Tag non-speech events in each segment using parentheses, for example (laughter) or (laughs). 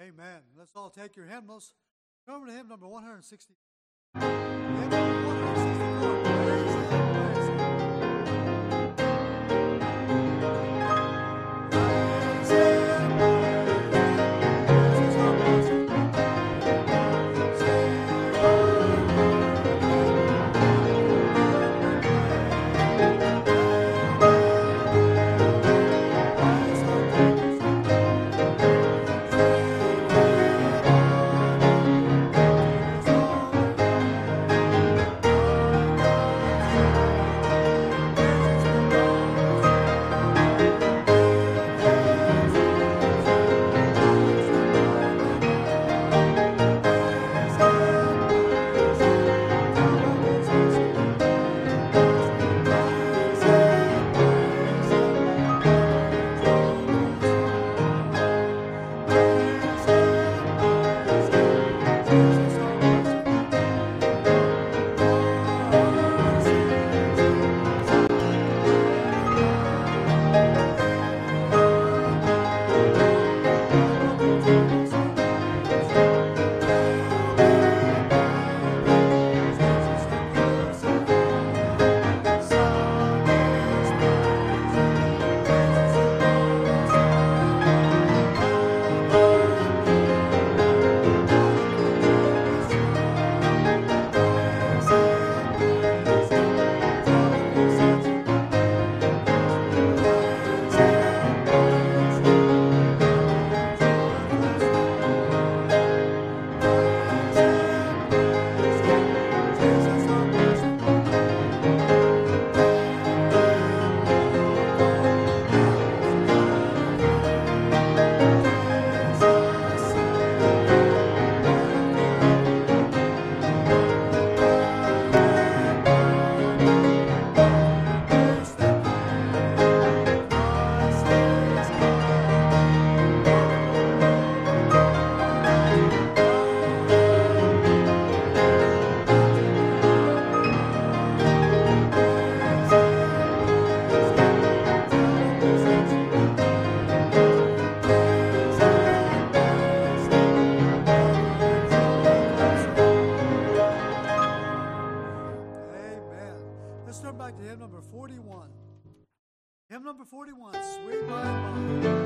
Amen. Let's all take your hymnals. Come over to hymn number 160. 41, sweet by Mine.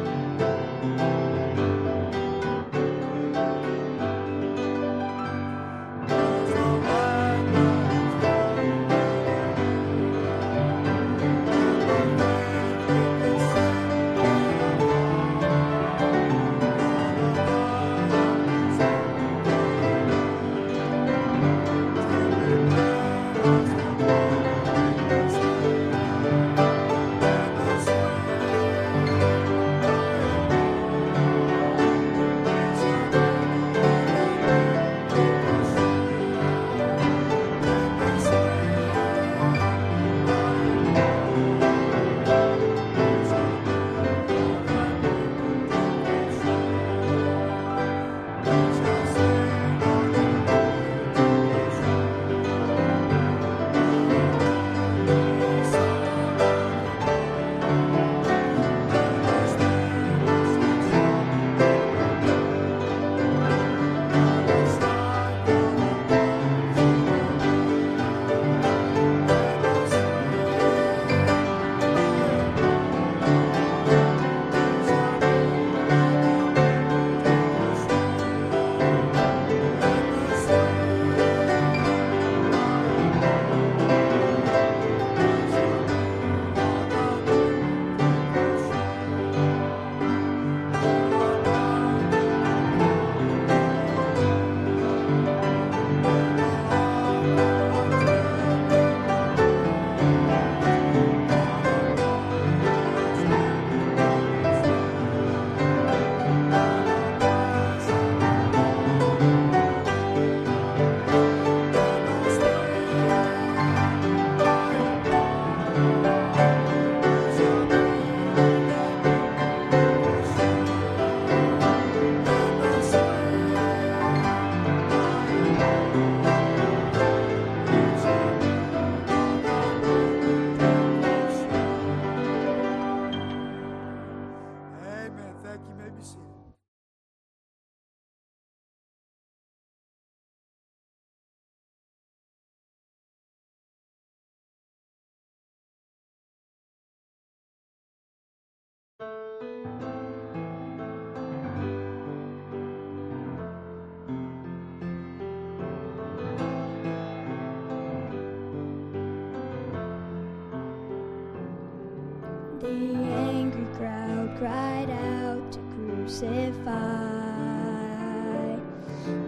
Angry crowd cried out to crucify.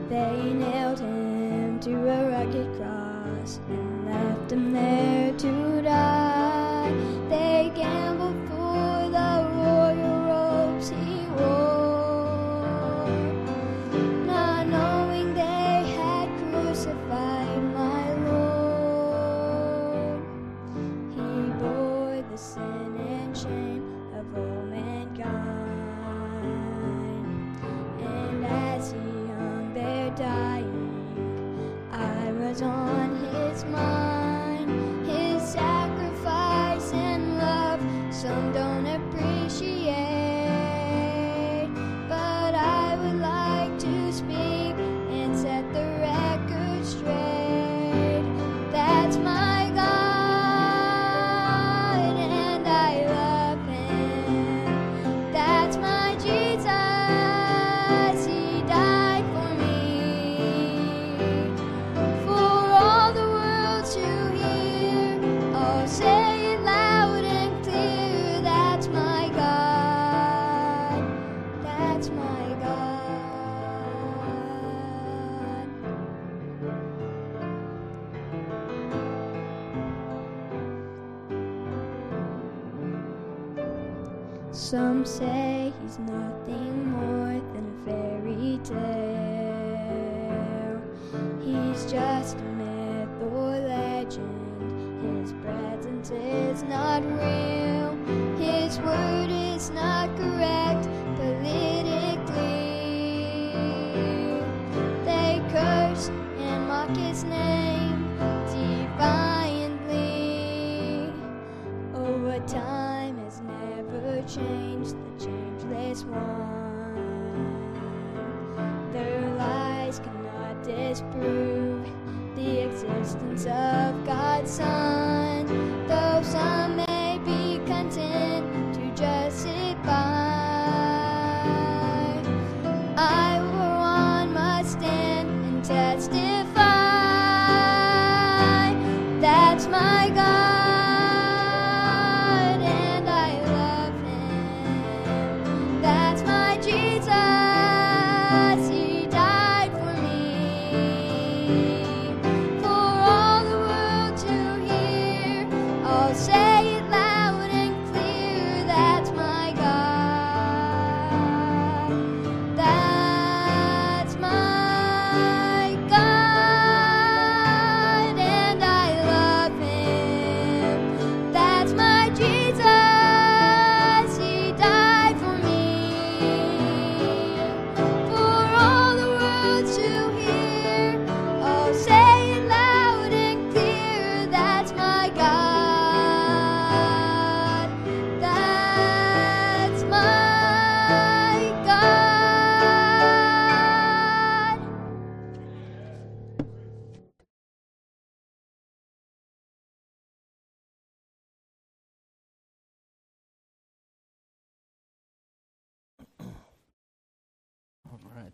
They nailed him to a rugged cross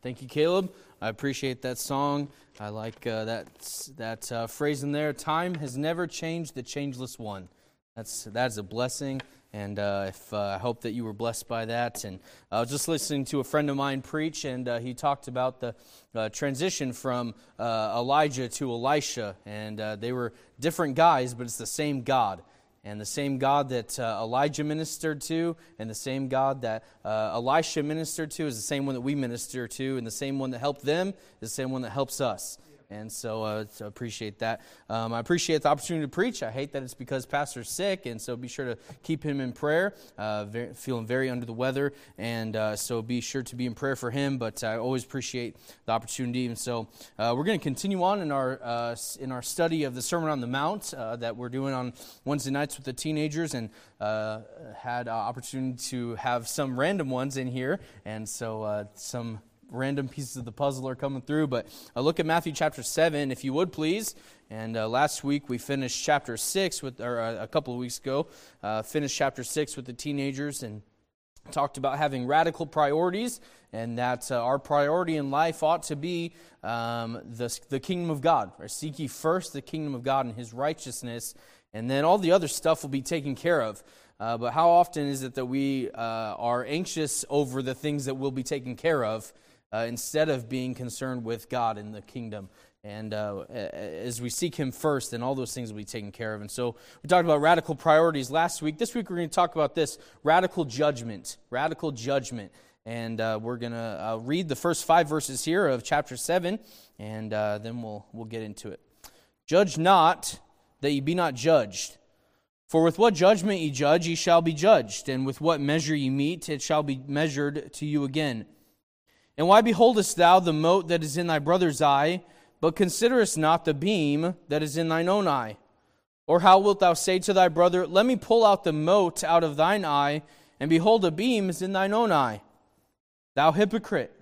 Thank you, Caleb. I appreciate that song. I like uh, that that uh, phrase in there. Time has never changed the changeless one. That's that's a blessing, and uh, if uh, I hope that you were blessed by that. And I was just listening to a friend of mine preach, and uh, he talked about the uh, transition from Elijah to Elisha, and they were different guys, but it's the same God. And the same God that uh, Elijah ministered to, and the same God that uh, Elisha ministered to, is the same one that we minister to, and the same one that helped them is the same one that helps us. And so uh, appreciate that. Um, I appreciate the opportunity to preach. I hate that it's because Pastor's sick, and so be sure to keep him in prayer. Uh, very, feeling very under the weather, and uh, so be sure to be in prayer for him. But I always appreciate the opportunity, and so uh, we're going to continue on in our uh, in our study of the Sermon on the Mount uh, that we're doing on Wednesday nights with the teenagers, and had opportunity to have some random ones in here, and so some random pieces of the puzzle are coming through. But uh, look at Matthew chapter 7, if you would please. And uh, last week we finished chapter 6, with, or uh, a couple of weeks ago, uh, finished chapter 6 with the teenagers and talked about having radical priorities and that uh, our priority in life ought to be um, the, the kingdom of God. Right? Seek ye first the kingdom of God and his righteousness, and then all the other stuff will be taken care of. Uh, but how often is it that we uh, are anxious over the things that will be taken care of uh, instead of being concerned with God and the kingdom? And uh, as we seek Him first, then all those things will be taken care of. And so we talked about radical priorities last week. This week we're going to talk about this radical judgment. Radical judgment. And uh, we're going to uh, read the first five verses here of chapter 7, and uh, then we'll, we'll get into it. Judge not that ye be not judged. For with what judgment ye judge, ye shall be judged, and with what measure ye meet, it shall be measured to you again. And why beholdest thou the mote that is in thy brother's eye, but considerest not the beam that is in thine own eye? Or how wilt thou say to thy brother, Let me pull out the mote out of thine eye, and behold, a beam is in thine own eye? Thou hypocrite,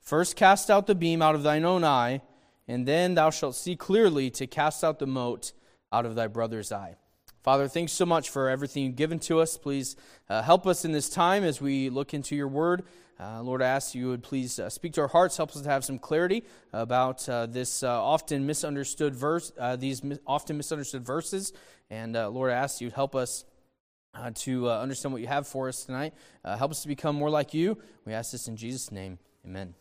first cast out the beam out of thine own eye, and then thou shalt see clearly to cast out the mote out of thy brother's eye. Father, thanks so much for everything you've given to us. Please uh, help us in this time as we look into your word. Uh, Lord, I ask you would please uh, speak to our hearts, help us to have some clarity about uh, this uh, often misunderstood verse, uh, these mi- often misunderstood verses. And Lord, I ask you would help us to understand what you have for us tonight. Help us to become more like you. We ask this in Jesus' name. Amen.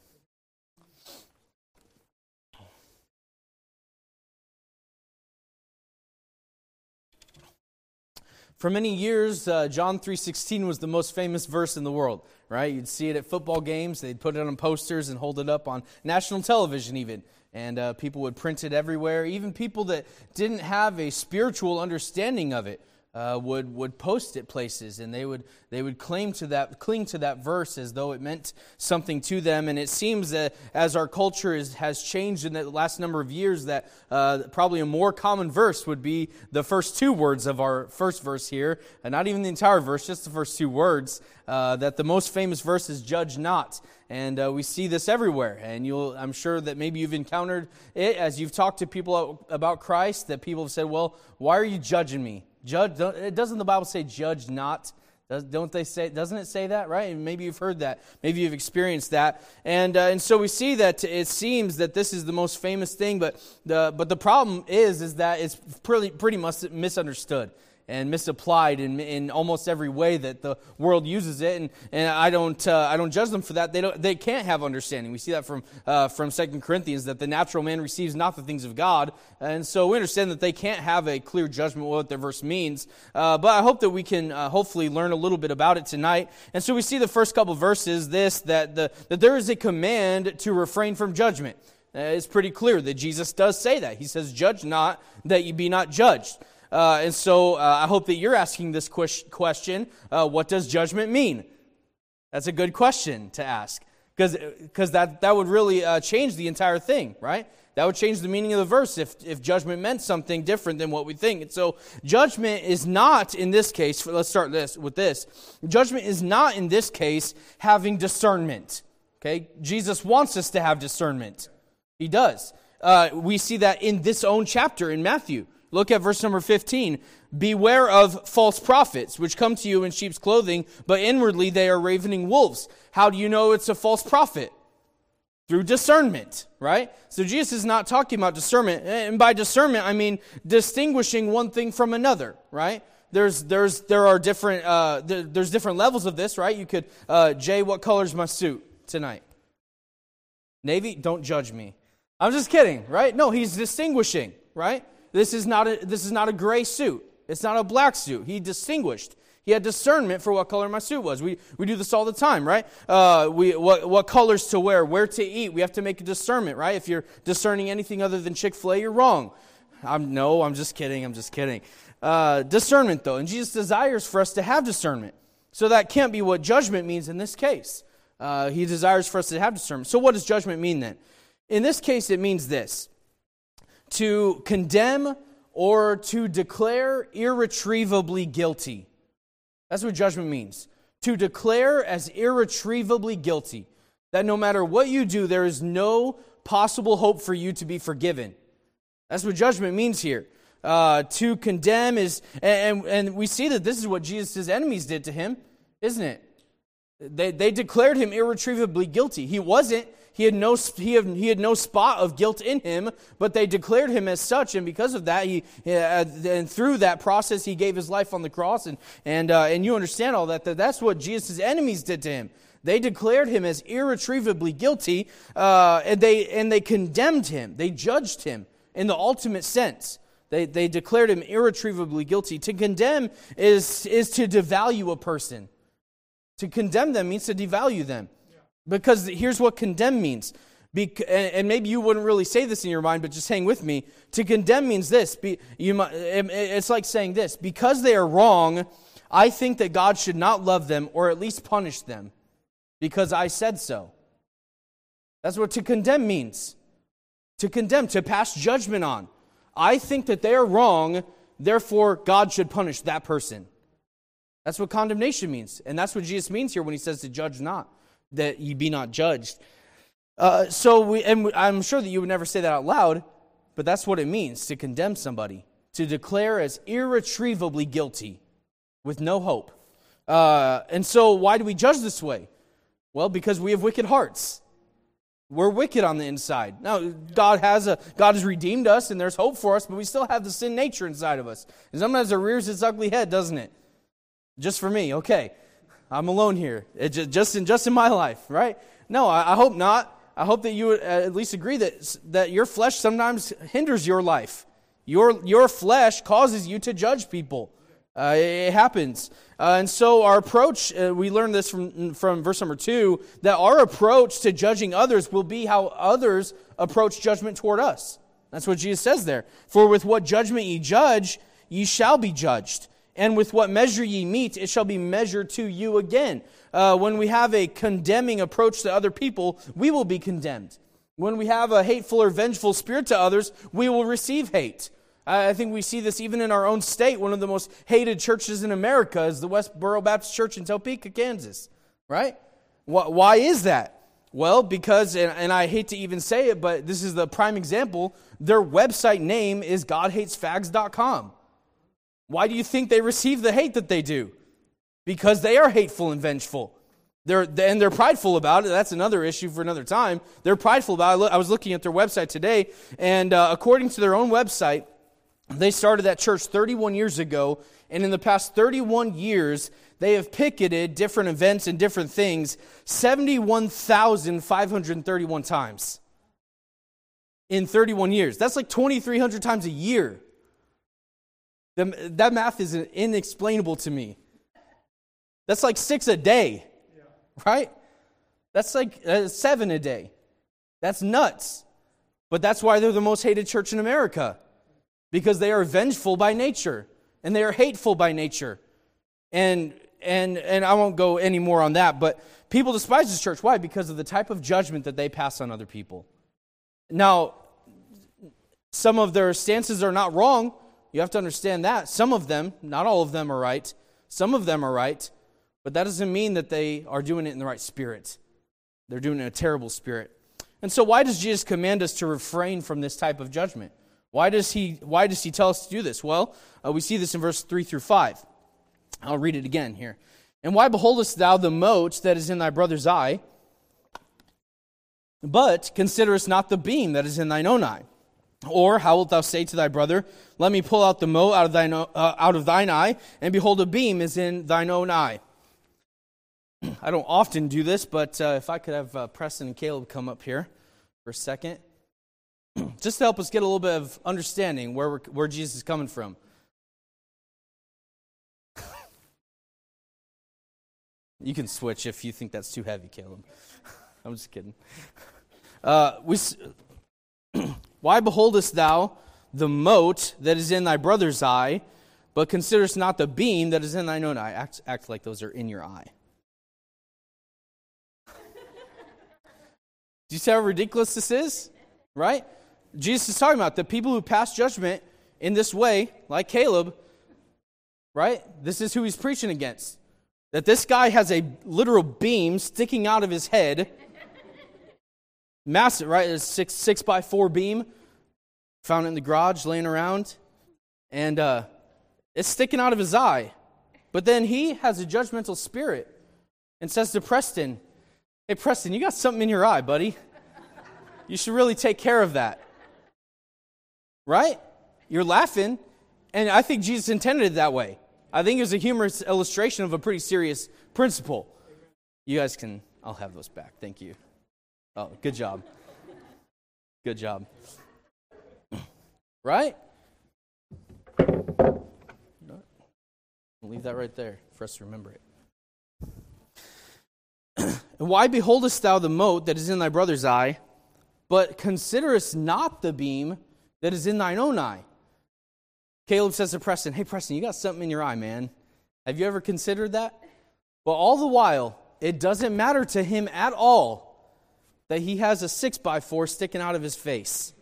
For many years, uh, John 3.16 was the most famous verse in the world, right? You'd see it at football games. They'd put it on posters and hold it up on national television even. And uh, people would print it everywhere. Even people that didn't have a spiritual understanding of it uh, would would post it places, and they would they would claim to that cling to that verse as though it meant something to them. And it seems that as our culture is, has changed in the last number of years, that uh, probably a more common verse would be the first two words of our first verse here, and not even the entire verse, just the first two words. Uh, that the most famous verse is "Judge not." And uh, we see this everywhere. And I'm sure that maybe you've encountered it as you've talked to people about Christ, that people have said, Well, why are you judging me? Judge, it doesn't the Bible say judge not? Don't they say? Doesn't it say that? Right? maybe you've heard that. Maybe you've experienced that. And uh, and so we see that it seems that this is the most famous thing, but the but the problem is is that it's pretty pretty much misunderstood and misapplied in, in almost every way that the world uses it. And, and I, don't, uh, I don't judge them for that. They, don't, they can't have understanding. We see that from, uh, from 2 Corinthians, that the natural man receives not the things of God. And so we understand that they can't have a clear judgment of what their verse means. Uh, but I hope that we can uh, hopefully learn a little bit about it tonight. And so we see the first couple verses this, that, the, that there is a command to refrain from judgment. Uh, it's pretty clear that Jesus does say that. He says, Judge not, that you be not judged. Uh, and so uh, I hope that you're asking this question uh, what does judgment mean? That's a good question to ask because that, that would really uh, change the entire thing, right? That would change the meaning of the verse if, if judgment meant something different than what we think. And so, judgment is not, in this case, let's start this with this. Judgment is not, in this case, having discernment. Okay? Jesus wants us to have discernment. He does. Uh, we see that in this own chapter in Matthew. Look at verse number 15. Beware of false prophets, which come to you in sheep's clothing, but inwardly they are ravening wolves. How do you know it's a false prophet? Through discernment, right? So Jesus is not talking about discernment. And by discernment, I mean distinguishing one thing from another, right? There's, there's, there are different, uh, there, there's different levels of this, right? You could, uh, Jay, what color's my suit tonight? Navy? Don't judge me. I'm just kidding, right? No, he's distinguishing, right? This is not a, this is not a gray suit. It's not a black suit. He distinguished. He had discernment for what color my suit was. We, we do this all the time, right? Uh, we, what, what colors to wear, where to eat. We have to make a discernment, right? If you're discerning anything other than Chick fil A, you're wrong. I'm, no, I'm just kidding. I'm just kidding. Uh, discernment, though. And Jesus desires for us to have discernment. So that can't be what judgment means in this case. Uh, he desires for us to have discernment. So, what does judgment mean then? In this case, it means this to condemn or to declare irretrievably guilty. That's what judgment means. To declare as irretrievably guilty. That no matter what you do, there is no possible hope for you to be forgiven. That's what judgment means here. Uh, to condemn is, and, and we see that this is what Jesus' enemies did to him, isn't it? They, they declared him irretrievably guilty. He wasn't, He had no he had, he had no spot of guilt in him, but they declared him as such, and because of that, he uh, and through that process, he gave his life on the cross, and and uh, and you understand all that, that that's what Jesus' enemies did to him. They declared him as irretrievably guilty, uh, and they and they condemned him. They judged him in the ultimate sense. They, they declared him irretrievably guilty. To condemn is, is to devalue a person. To condemn them means to devalue them. Because here's what condemn means. Be, and maybe you wouldn't really say this in your mind, but just hang with me. To condemn means this. Be, you, it's like saying this because they are wrong, I think that God should not love them or at least punish them because I said so. That's what to condemn means. To condemn, to pass judgment on. I think that they are wrong, therefore God should punish that person. That's what condemnation means. And that's what Jesus means here when he says to judge not, that ye be not judged. Uh, so, we, and I'm sure that you would never say that out loud, but that's what it means to condemn somebody, to declare as irretrievably guilty with no hope. Uh, and so, why do we judge this way? Well, because we have wicked hearts. We're wicked on the inside. Now, God has a God has redeemed us and there's hope for us, but we still have the sin nature inside of us. And sometimes it rears its ugly head, doesn't it? Just for me, okay. I'm alone here. Just, just in just in my life, right? No, I, I hope not. I hope that you would at least agree that that your flesh sometimes hinders your life. Your your flesh causes you to judge people. Uh, it happens. Uh, and so our approach, uh, we learn this from, from verse number two, that our approach to judging others will be how others approach judgment toward us. That's what Jesus says there. For with what judgment ye judge, ye shall be judged. And with what measure ye meet, it shall be measured to you again. Uh, when we have a condemning approach to other people, we will be condemned. When we have a hateful or vengeful spirit to others, we will receive hate. I think we see this even in our own state. One of the most hated churches in America is the Westboro Baptist Church in Topeka, Kansas. Right? Why is that? Well, because, and I hate to even say it, but this is the prime example. Their website name is godhatesfags.com. Why do you think they receive the hate that they do? Because they are hateful and vengeful. They're, and they're prideful about it. That's another issue for another time. They're prideful about it. I was looking at their website today, and uh, according to their own website, they started that church 31 years ago, and in the past 31 years, they have picketed different events and different things 71,531 times in 31 years. That's like 2,300 times a year. That math is inexplainable to me. That's like six a day, right? That's like uh, seven a day. That's nuts. But that's why they're the most hated church in America because they are vengeful by nature and they are hateful by nature. And and and I won't go any more on that, but people despise this church. Why? Because of the type of judgment that they pass on other people. Now, some of their stances are not wrong. You have to understand that. Some of them, not all of them are right. Some of them are right, but that doesn't mean that they are doing it in the right spirit. They're doing it in a terrible spirit. And so, why does Jesus command us to refrain from this type of judgment? Why does he, why does he tell us to do this? Well, uh, we see this in verse 3 through 5. I'll read it again here. And why beholdest thou the mote that is in thy brother's eye, but considerest not the beam that is in thine own eye? Or how wilt thou say to thy brother, Let me pull out the mote out of thine, uh, out of thine eye, and behold, a beam is in thine own eye? (clears throat) I don't often do this, but uh, if I could have uh, Preston and Caleb come up here for a second. (clears throat) just to help us get a little bit of understanding where, where Jesus is coming from. (laughs) you can switch if you think that's too heavy, Caleb. (laughs) I'm just kidding. Uh, we, (clears throat) Why beholdest thou the mote that is in thy brother's eye, but considerest not the beam that is in thine own eye? Act, act like those are in your eye. (laughs) Do you see how ridiculous this is? Right? Jesus is talking about the people who pass judgment in this way, like Caleb, right? This is who he's preaching against. That this guy has a literal beam sticking out of his head. Massive, right? A six, six by four beam. Found in the garage, laying around. And uh, it's sticking out of his eye. But then he has a judgmental spirit and says to Preston, Hey, Preston, you got something in your eye, buddy. You should really take care of that. Right? You're laughing, and I think Jesus intended it that way. I think it was a humorous illustration of a pretty serious principle. You guys can, I'll have those back. Thank you. Oh, good job. Good job. Right? Leave that right there for us to remember it. and (clears throat) why beholdest thou the mote that is in thy brother's eye, but considerest not the beam that is in thine own eye? Caleb says to Preston, Hey, Preston, you got something in your eye, man. Have you ever considered that? But all the while, it doesn't matter to him at all that he has a six by four sticking out of his face.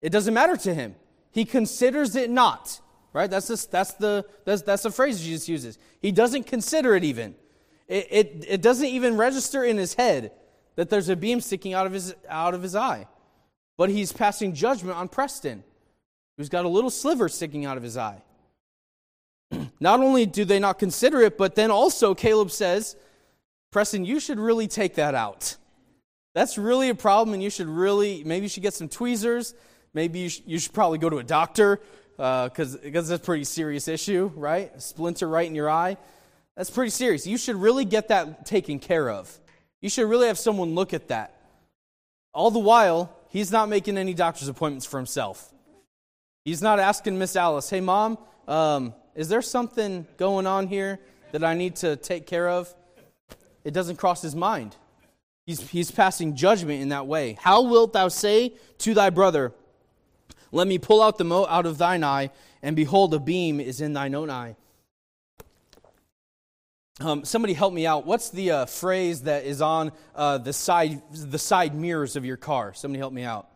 It doesn't matter to him. He considers it not. Right? That's, the that's, the, that's, that's the phrase Jesus uses. He doesn't consider it even. It, it, it doesn't even register in his head that there's a beam sticking out of his, out of his eye. But he's passing judgment on Preston, who's got a little sliver sticking out of his eye. (clears throat) not only do they not consider it, but then also Caleb says, Preston, you should really take that out. That's really a problem, and you should really, maybe you should get some tweezers. Maybe you, sh- you should probably go to a doctor because uh, that's a pretty serious issue, right? A splinter right in your eye. That's pretty serious. You should really get that taken care of. You should really have someone look at that. All the while, he's not making any doctor's appointments for himself. He's not asking Miss Alice, hey, mom, um, is there something going on here that I need to take care of? It doesn't cross his mind. He's, he's passing judgment in that way. How wilt thou say to thy brother, let me pull out the mote out of thine eye, and behold, a beam is in thine own eye. Um, somebody help me out. What's the uh, phrase that is on uh, the side the side mirrors of your car? Somebody help me out.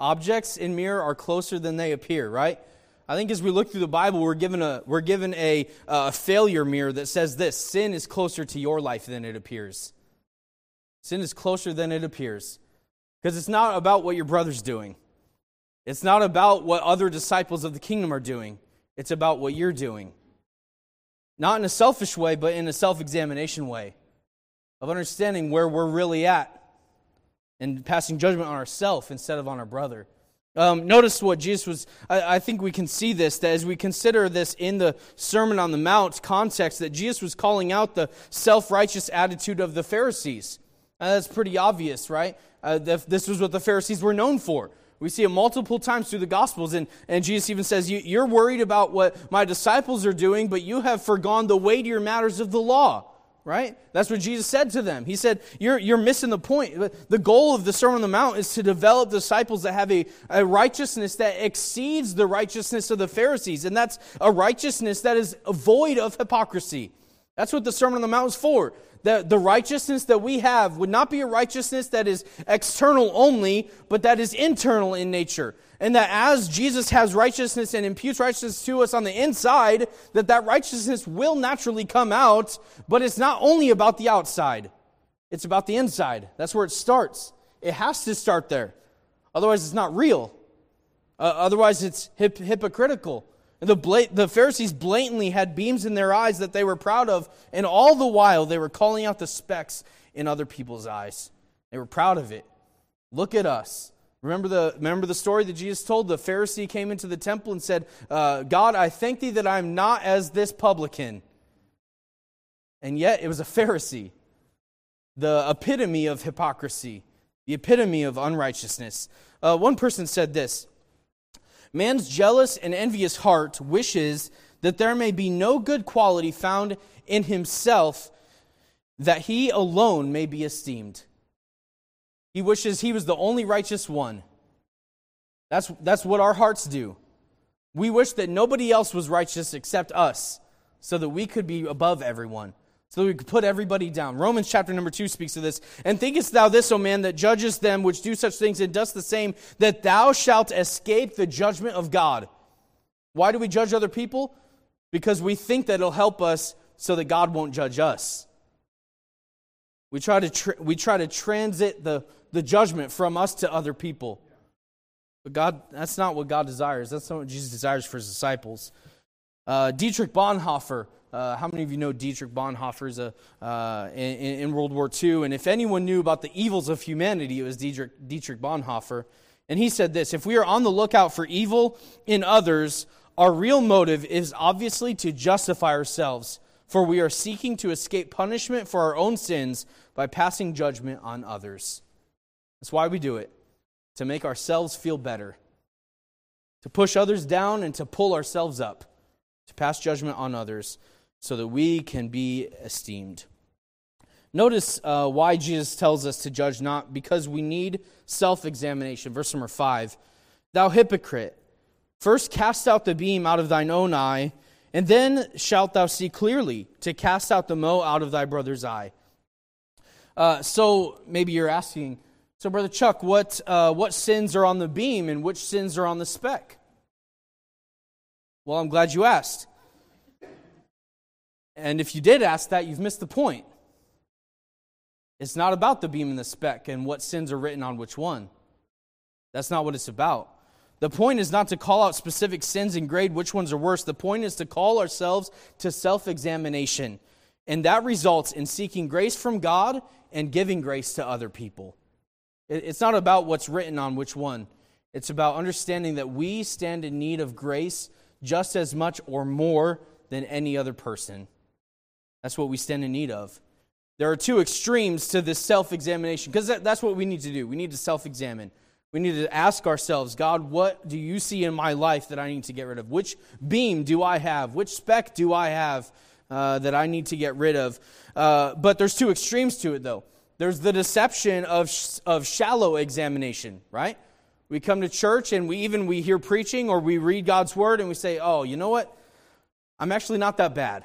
Objects in mirror are closer than they appear, right? I think as we look through the Bible, we're given a we're given a, uh, failure mirror that says this: sin is closer to your life than it appears. Sin is closer than it appears. Because it's not about what your brother's doing. It's not about what other disciples of the kingdom are doing. It's about what you're doing. Not in a selfish way, but in a self examination way of understanding where we're really at and passing judgment on ourselves instead of on our brother. Um, notice what Jesus was, I, I, think we can see this, that as we consider this in the Sermon on the Mount context, that Jesus was calling out the self righteous attitude of the Pharisees. Uh, that's pretty obvious, right? Uh, this was what the Pharisees were known for. We see it multiple times through the Gospels, and, and Jesus even says, You're worried about what my disciples are doing, but you have forgone the weightier matters of the law. Right? That's what Jesus said to them. He said, You're, you're missing the point. The goal of the Sermon on the Mount is to develop disciples that have a, a righteousness that exceeds the righteousness of the Pharisees, and that's a righteousness that is void of hypocrisy. That's what the Sermon on the Mount is for that the righteousness that we have would not be a righteousness that is external only, but that is internal in nature. And that as Jesus has righteousness and imputes righteousness to us on the inside, that that righteousness will naturally come out, but it's not only about the outside. It's about the inside. That's where it starts. It has to start there. Otherwise, it's not real. Uh, otherwise, it's hip- hypocritical. The, bla- the Pharisees blatantly had beams in their eyes that they were proud of, and all the while they were calling out the specks in other people's eyes. They were proud of it. Look at us. Remember the, remember the story that Jesus told? The Pharisee came into the temple and said, uh, God, I thank thee that I'm not as this publican. And yet it was a Pharisee, the epitome of hypocrisy, the epitome of unrighteousness. Uh, one person said this Man's jealous and envious heart wishes that there may be no good quality found in himself, that he alone may be esteemed. He wishes he was the only righteous one. That's, that's what our hearts do. We wish that nobody else was righteous except us, so that we could be above everyone so that we could put everybody down. Romans chapter number 2 speaks of this. And thinkest thou this, O man, that judgest them which do such things and dost the same, that thou shalt escape the judgment of God? Why do we judge other people? Because we think that it'll help us so that God won't judge us. We try to, tr- we try to transit the, the judgment from us to other people. But God, that's not what God desires. That's not what Jesus desires for his disciples. Uh, Dietrich Bonhoeffer. Uh, how many of you know Dietrich Bonhoeffer is a, uh, in, in, World War II? And if anyone knew about the evils of humanity, it was Dietrich, Dietrich Bonhoeffer. And he said this If we are on the lookout for evil in others, our real motive is obviously to justify ourselves, for we are seeking to escape punishment for our own sins by passing judgment on others. That's why we do it, to make ourselves feel better, to push others down and to pull ourselves up, to pass judgment on others so that we can be esteemed. Notice uh, why Jesus tells us to judge not, because we need self examination. Verse number five Thou hypocrite, first cast out the beam out of thine own eye, and then shalt thou see clearly to cast out the mote out of thy brother's eye. Uh, so maybe you're asking, so Brother Chuck, what, uh, what sins are on the beam and which sins are on the speck? Well, I'm glad you asked. And if you did ask that, you've missed the point. It's not about the beam and the speck and what sins are written on which one. That's not what it's about. The point is not to call out specific sins and grade which ones are worse. The point is to call ourselves to self examination. And that results in seeking grace from God and giving grace to other people. It's not about what's written on which one, it's about understanding that we stand in need of grace just as much or more than any other person. That's what we stand in need of. There are two extremes to this self examination because that's what we need to do. We need to self examine. We need to ask ourselves, God, what do you see in my life that I need to get rid of? Which beam do I have? Which speck do I have uh, that I need to get rid of? Uh, but there's two extremes to it, though. There's the deception of, of shallow examination, right? We come to church and we even we hear preaching or we read God's word and we say, "Oh, you know what? I'm actually not that bad."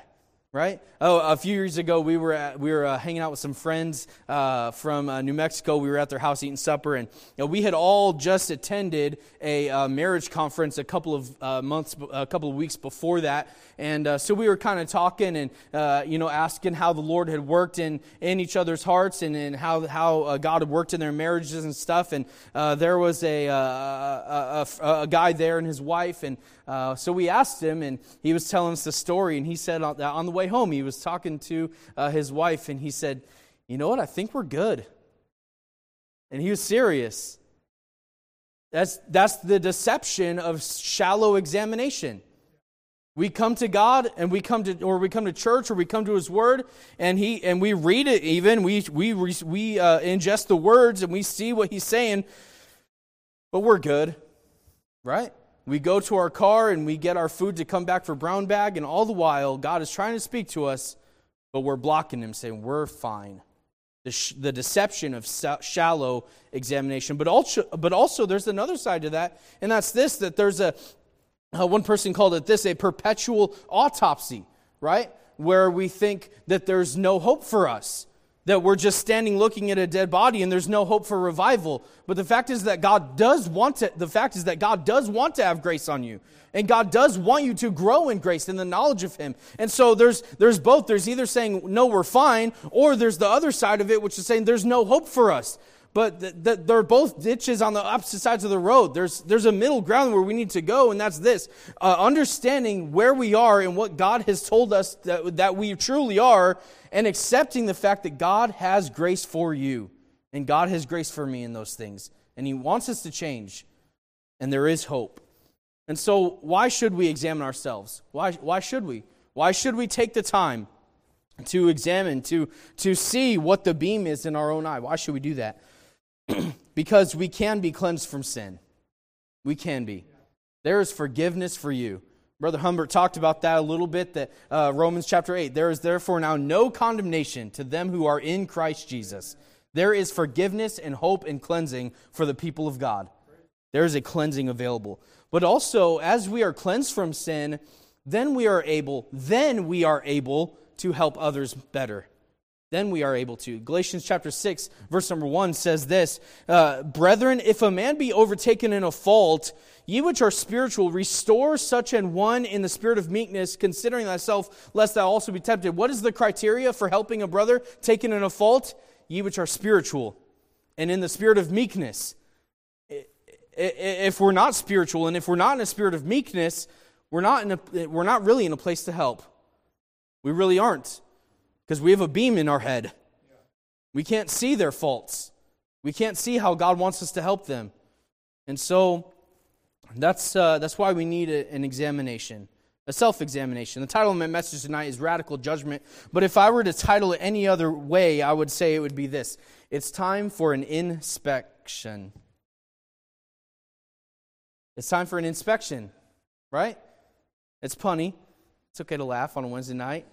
right? Oh, a few years ago, we were at, we were uh, hanging out with some friends uh, from uh, New Mexico. We were at their house eating supper, and you know, we had all just attended a uh, marriage conference a couple of uh, months, a couple of weeks before that, and uh, so we were kind of talking and uh, you know asking how the Lord had worked in in each other's hearts and, and how how uh, God had worked in their marriages and stuff. And uh, there was a a, a a, guy there and his wife, and so we asked him, and he was telling us the story, and he said on, on the way home, he was talking to uh, his wife, and he said, You know what? I think we're good. And he was serious. That's, that's the deception of shallow examination. We come to God and we come to, or we come to church or we come to His Word and He and we read it. Even we we we uh, ingest the words and we see what He's saying, but we're good, right? We go to our car and we get our food to come back for brown bag, and all the while, God is trying to speak to us, but we're blocking Him, saying, We're fine. The, sh- the deception of shallow examination. But also, but also, there's another side to that, and that's this that there's a, uh, one person called it this, a perpetual autopsy, right? Where we think that there's no hope for us that we're just standing looking at a dead body and there's no hope for revival. But the fact is that God does want to, the fact is that God does want to have grace on you. And God does want you to grow in grace and the knowledge of Him. And so there's, there's both. There's either saying, no, we're fine, or there's the other side of it, which is saying there's no hope for us. But th- th- they're both ditches on the opposite sides of the road. There's, there's a middle ground where we need to go, and that's this uh, understanding where we are and what God has told us that, that we truly are, and accepting the fact that God has grace for you, and God has grace for me in those things. And He wants us to change, and there is hope. And so, why should we examine ourselves? Why, why should we? Why should we take the time to examine, to, to see what the beam is in our own eye? Why should we do that? (clears throat) because we can be cleansed from sin. We can be. There is forgiveness for you. Brother Humbert talked about that a little bit, that uh, Romans chapter 8. There is therefore now no condemnation to them who are in Christ Jesus. There is forgiveness and hope and cleansing for the people of God. There is a cleansing available. But also, as we are cleansed from sin, then we are able, then we are able to help others better then we are able to. Galatians chapter 6, verse number 1 says this uh, Brethren, if a man be overtaken in a fault, ye which are spiritual, restore such an one in the spirit of meekness, considering thyself, lest thou also be tempted. What is the criteria for helping a brother taken in a fault? Ye which are spiritual, and in the spirit of meekness. If we're not spiritual, and if we're not in a spirit of meekness, we're not, in a, we're not really in a place to help. We really aren't because we have a beam in our head. We can't see their faults. We can't see how God wants us to help them. And so that's, uh, that's why we need a, an examination, a self examination. The title of my message tonight is Radical Judgment. But if I were to title it any other way, I would say it would be this It's time for an inspection. It's time for an inspection, right? It's punny. It's okay to laugh on a Wednesday night.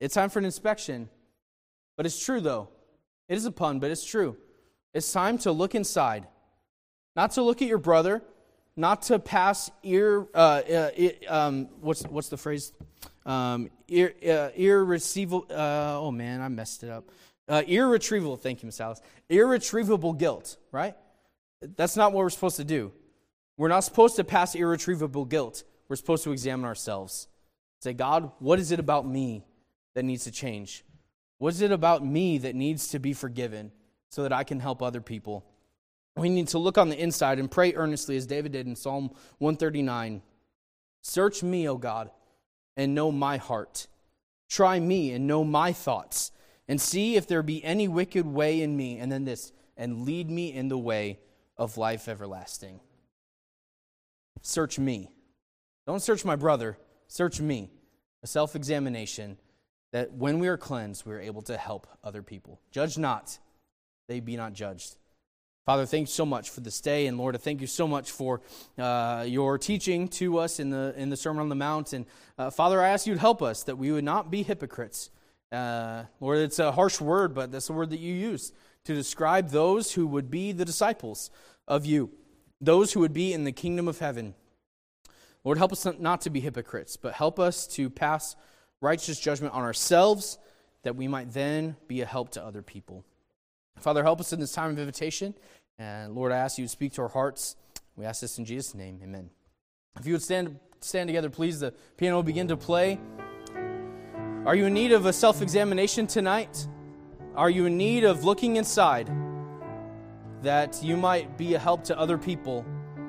It's time for an inspection. But it's true, though. It is a pun, but it's true. It's time to look inside. Not to look at your brother, not to pass ear, uh, uh, um, what's, what's the phrase? Um, ear, uh, uh, oh man, I messed it up. Uh, irretrievable, thank you, Miss Alice. Irretrievable guilt, right? That's not what we're supposed to do. We're not supposed to pass irretrievable guilt. We're supposed to examine ourselves. Say, God, what is it about me that needs to change? What is it about me that needs to be forgiven so that I can help other people? We need to look on the inside and pray earnestly, as David did in Psalm 139 Search me, O God, and know my heart. Try me and know my thoughts, and see if there be any wicked way in me. And then this, and lead me in the way of life everlasting. Search me. Don't search my brother, search me. A self examination that when we are cleansed, we are able to help other people. Judge not, they be not judged. Father, thank you so much for this day, and Lord, I thank you so much for uh, your teaching to us in the in the Sermon on the Mount. And uh, Father, I ask you to help us that we would not be hypocrites. Uh, Lord, it's a harsh word, but that's the word that you use to describe those who would be the disciples of you, those who would be in the kingdom of heaven. Lord, help us not to be hypocrites, but help us to pass righteous judgment on ourselves that we might then be a help to other people. Father, help us in this time of invitation. And Lord, I ask you to speak to our hearts. We ask this in Jesus' name. Amen. If you would stand, stand together, please, the piano will begin to play. Are you in need of a self examination tonight? Are you in need of looking inside that you might be a help to other people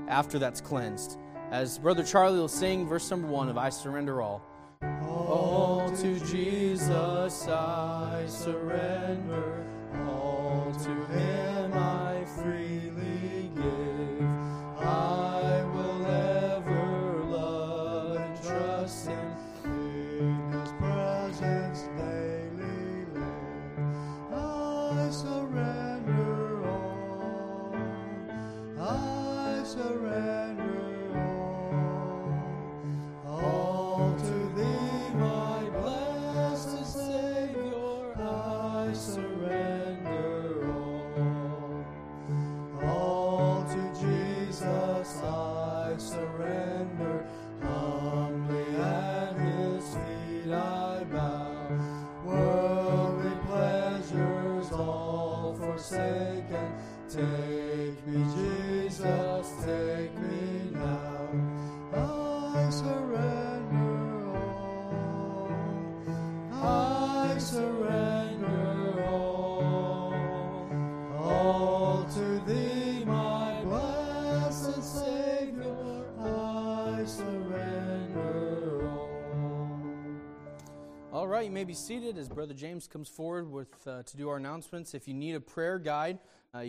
after that's cleansed? as Brother Charlie will sing verse number one of I Surrender All. All to Jesus I surrender, all to Him I freely give. I will ever love and trust Him. His presence daily live. I surrender be seated as Brother James comes forward with uh, to do our announcements. If you need a prayer guide,